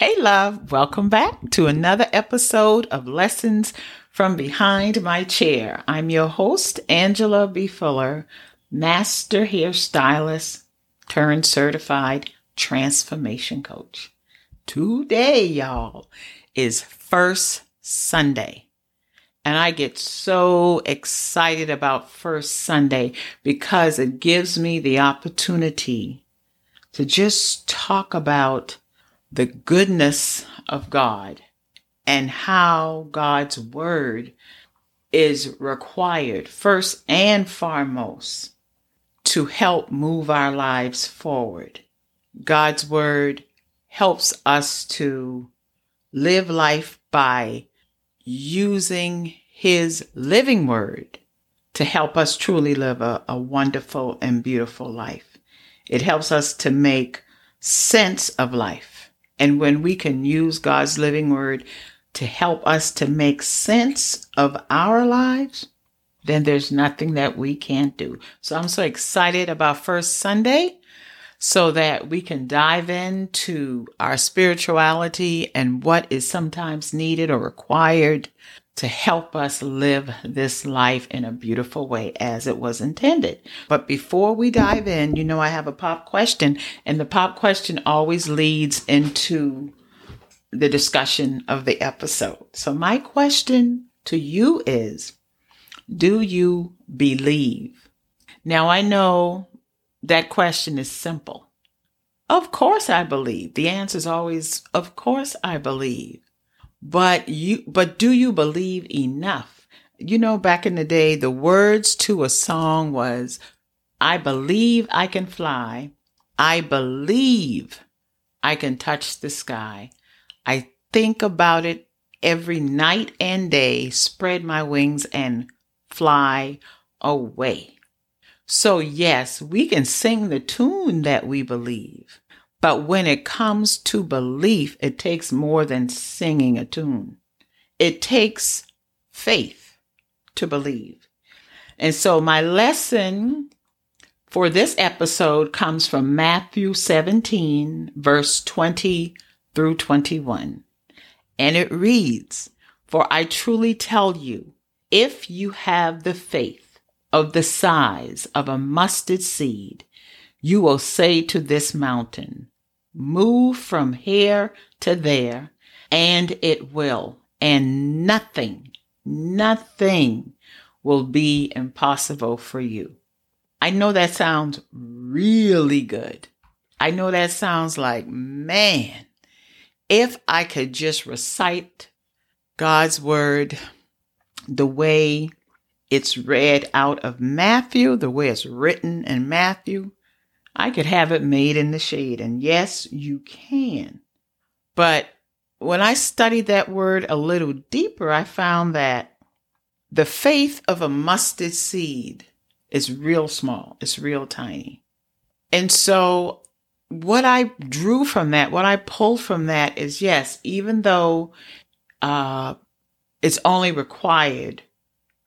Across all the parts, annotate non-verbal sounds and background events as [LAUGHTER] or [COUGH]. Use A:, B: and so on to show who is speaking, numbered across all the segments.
A: Hey, love, welcome back to another episode of Lessons from Behind My Chair. I'm your host, Angela B. Fuller, master hairstylist turned certified transformation coach. Today, y'all, is First Sunday. And I get so excited about First Sunday because it gives me the opportunity to just talk about the goodness of God and how God's word is required first and foremost to help move our lives forward. God's word helps us to live life by using his living word to help us truly live a, a wonderful and beautiful life. It helps us to make sense of life. And when we can use God's living word to help us to make sense of our lives, then there's nothing that we can't do. So I'm so excited about First Sunday so that we can dive into our spirituality and what is sometimes needed or required to help us live this life in a beautiful way as it was intended. But before we dive in, you know, I have a pop question and the pop question always leads into the discussion of the episode. So my question to you is, do you believe? Now I know that question is simple. Of course I believe. The answer is always, of course I believe. But you, but do you believe enough? You know, back in the day, the words to a song was, I believe I can fly. I believe I can touch the sky. I think about it every night and day, spread my wings and fly away. So, yes, we can sing the tune that we believe, but when it comes to belief, it takes more than singing a tune. It takes faith to believe. And so, my lesson for this episode comes from Matthew 17, verse 20 through 21. And it reads, For I truly tell you, if you have the faith of the size of a mustard seed, you will say to this mountain, Move from here to there, and it will. And nothing, nothing will be impossible for you. I know that sounds really good. I know that sounds like, man, if I could just recite God's word the way it's read out of Matthew, the way it's written in Matthew, I could have it made in the shade. And yes, you can. But when I studied that word a little deeper, I found that the faith of a mustard seed is real small, it's real tiny. And so, what I drew from that, what I pulled from that is yes, even though uh, it's only required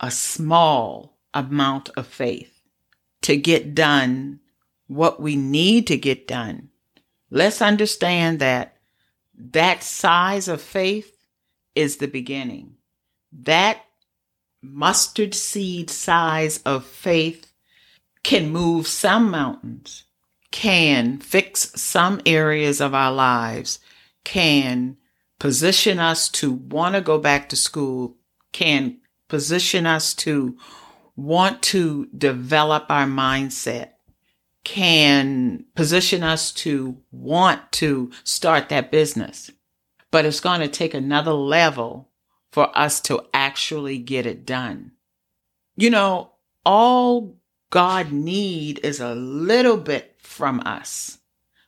A: a small amount of faith to get done what we need to get done. Let's understand that that size of faith is the beginning. That mustard seed size of faith can move some mountains, can fix some areas of our lives, can position us to want to go back to school, can position us to want to develop our mindset, can position us to want to start that business. But it's going to take another level for us to actually get it done. You know, all God need is a little bit from us,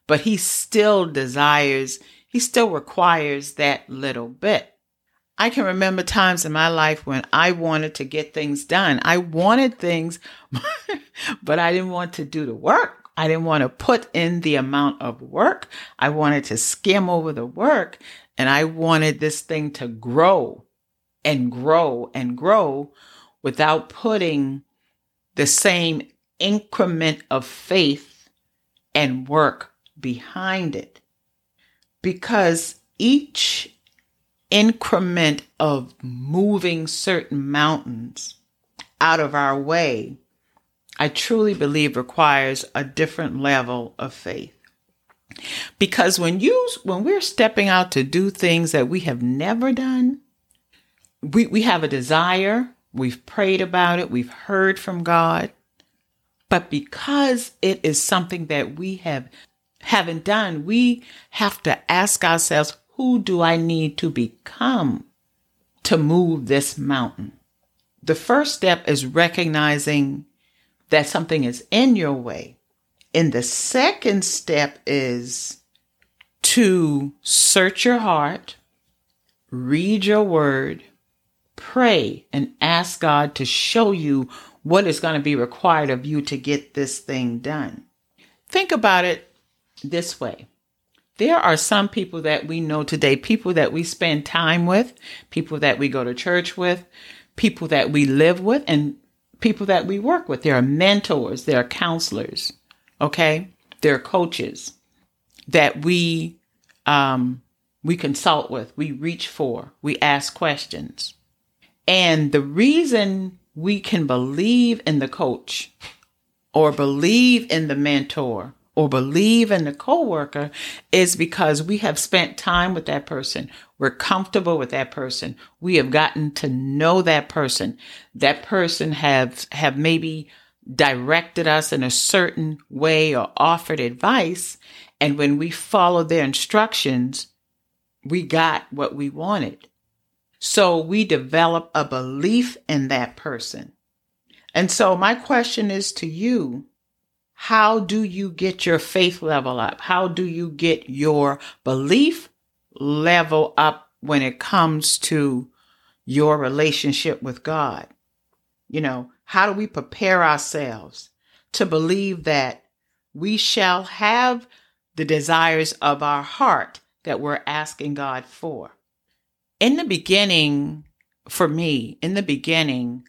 A: but he still desires he still requires that little bit. I can remember times in my life when I wanted to get things done. I wanted things, [LAUGHS] but I didn't want to do the work. I didn't want to put in the amount of work. I wanted to skim over the work and I wanted this thing to grow and grow and grow without putting the same increment of faith and work behind it because each increment of moving certain mountains out of our way, I truly believe requires a different level of faith. Because when you when we're stepping out to do things that we have never done, we, we have a desire, we've prayed about it, we've heard from God, but because it is something that we have haven't done, we have to ask ourselves, who do I need to become to move this mountain? The first step is recognizing that something is in your way. And the second step is to search your heart, read your word, pray, and ask God to show you what is going to be required of you to get this thing done. Think about it this way there are some people that we know today, people that we spend time with, people that we go to church with, people that we live with, and people that we work with. There are mentors, there are counselors, okay? There are coaches that we um, we consult with, we reach for, we ask questions. And the reason we can believe in the coach or believe in the mentor or believe in the coworker is because we have spent time with that person. We're comfortable with that person. We have gotten to know that person. That person have have maybe directed us in a certain way or offered advice. And when we followed their instructions, we got what we wanted. So we develop a belief in that person. And so my question is to you, how do you get your faith level up? How do you get your belief level up when it comes to your relationship with God? You know, how do we prepare ourselves to believe that we shall have the desires of our heart that we're asking God for? In the beginning, for me, in the beginning,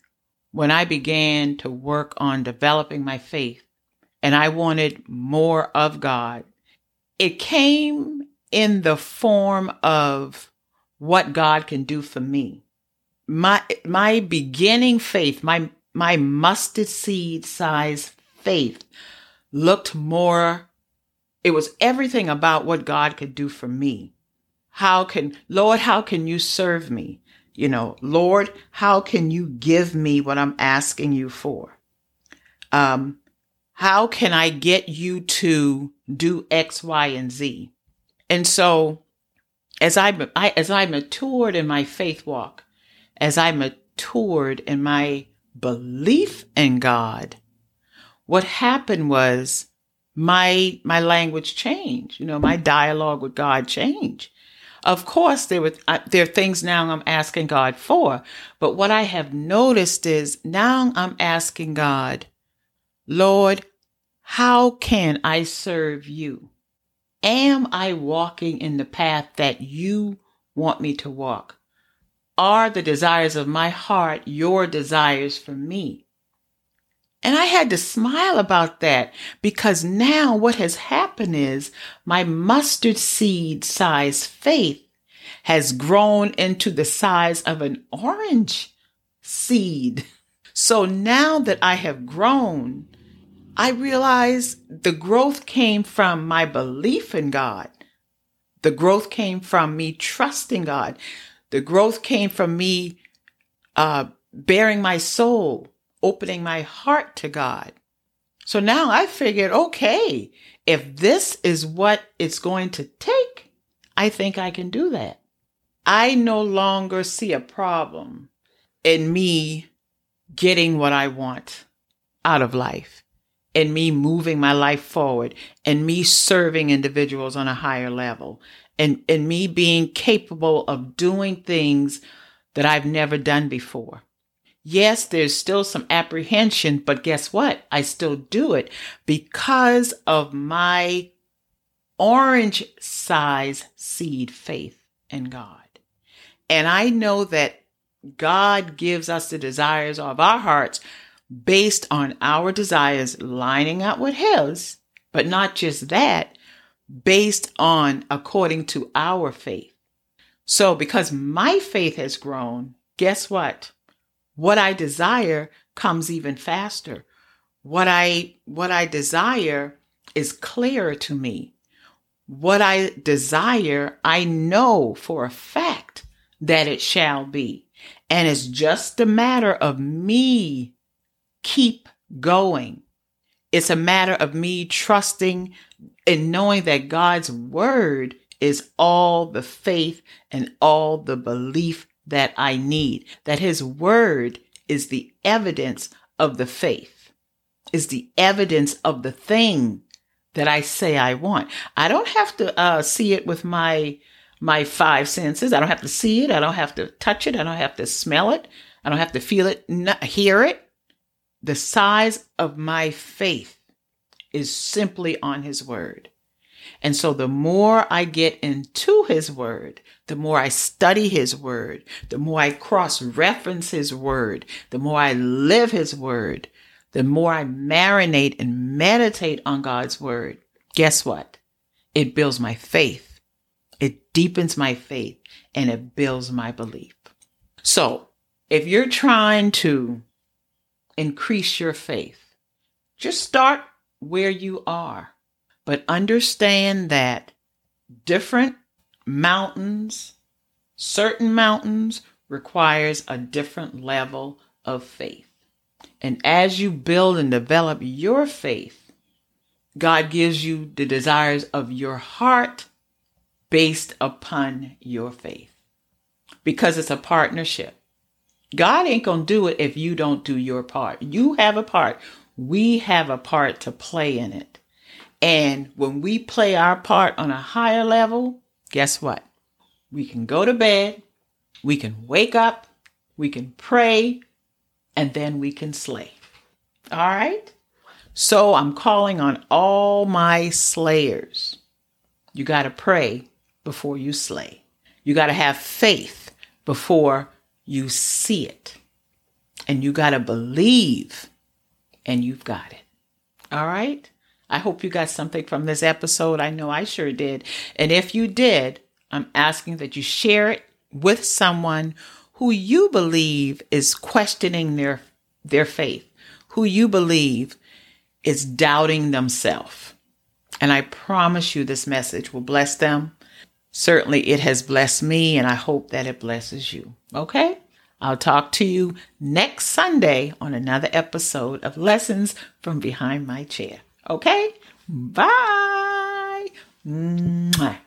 A: when I began to work on developing my faith, and I wanted more of God. It came in the form of what God can do for me. My my beginning faith, my my mustard seed size faith looked more it was everything about what God could do for me. How can Lord, how can you serve me? You know, Lord, how can you give me what I'm asking you for? Um, how can I get you to do X, Y, and Z? And so as I, I as I matured in my faith walk, as I matured in my belief in God, what happened was my my language changed. You know, my dialogue with God changed. Of course, there were uh, there are things now I'm asking God for, but what I have noticed is now I'm asking God, Lord, how can I serve you? Am I walking in the path that you want me to walk? Are the desires of my heart your desires for me? And I had to smile about that because now what has happened is my mustard seed size faith has grown into the size of an orange seed. So now that I have grown, I realized the growth came from my belief in God. The growth came from me trusting God. The growth came from me uh, bearing my soul, opening my heart to God. So now I figured, okay, if this is what it's going to take, I think I can do that. I no longer see a problem in me getting what I want out of life and me moving my life forward and me serving individuals on a higher level and, and me being capable of doing things that I've never done before. Yes, there's still some apprehension, but guess what? I still do it because of my orange size seed faith in God. And I know that God gives us the desires of our hearts based on our desires lining up with His, but not just that, based on according to our faith. So, because my faith has grown, guess what? What I desire comes even faster. What I what I desire is clearer to me. What I desire, I know for a fact that it shall be. And it's just a matter of me keep going. It's a matter of me trusting and knowing that God's word is all the faith and all the belief that I need, that his word is the evidence of the faith, is the evidence of the thing that I say I want. I don't have to uh, see it with my my five senses. I don't have to see it. I don't have to touch it. I don't have to smell it. I don't have to feel it, hear it. The size of my faith is simply on his word. And so the more I get into his word, the more I study his word, the more I cross reference his word, the more I live his word, the more I marinate and meditate on God's word. Guess what? It builds my faith. It deepens my faith and it builds my belief. So if you're trying to increase your faith, just start where you are but understand that different mountains, certain mountains requires a different level of faith. And as you build and develop your faith, God gives you the desires of your heart based upon your faith. Because it's a partnership. God ain't going to do it if you don't do your part. You have a part. We have a part to play in it. And when we play our part on a higher level, guess what? We can go to bed, we can wake up, we can pray, and then we can slay. All right? So I'm calling on all my slayers. You got to pray before you slay. You got to have faith before you see it. And you got to believe, and you've got it. All right? I hope you got something from this episode. I know I sure did. And if you did, I'm asking that you share it with someone who you believe is questioning their their faith, who you believe is doubting themselves. And I promise you this message will bless them. Certainly it has blessed me and I hope that it blesses you. Okay? I'll talk to you next Sunday on another episode of Lessons from Behind My Chair. Okay? Bye. Mwah.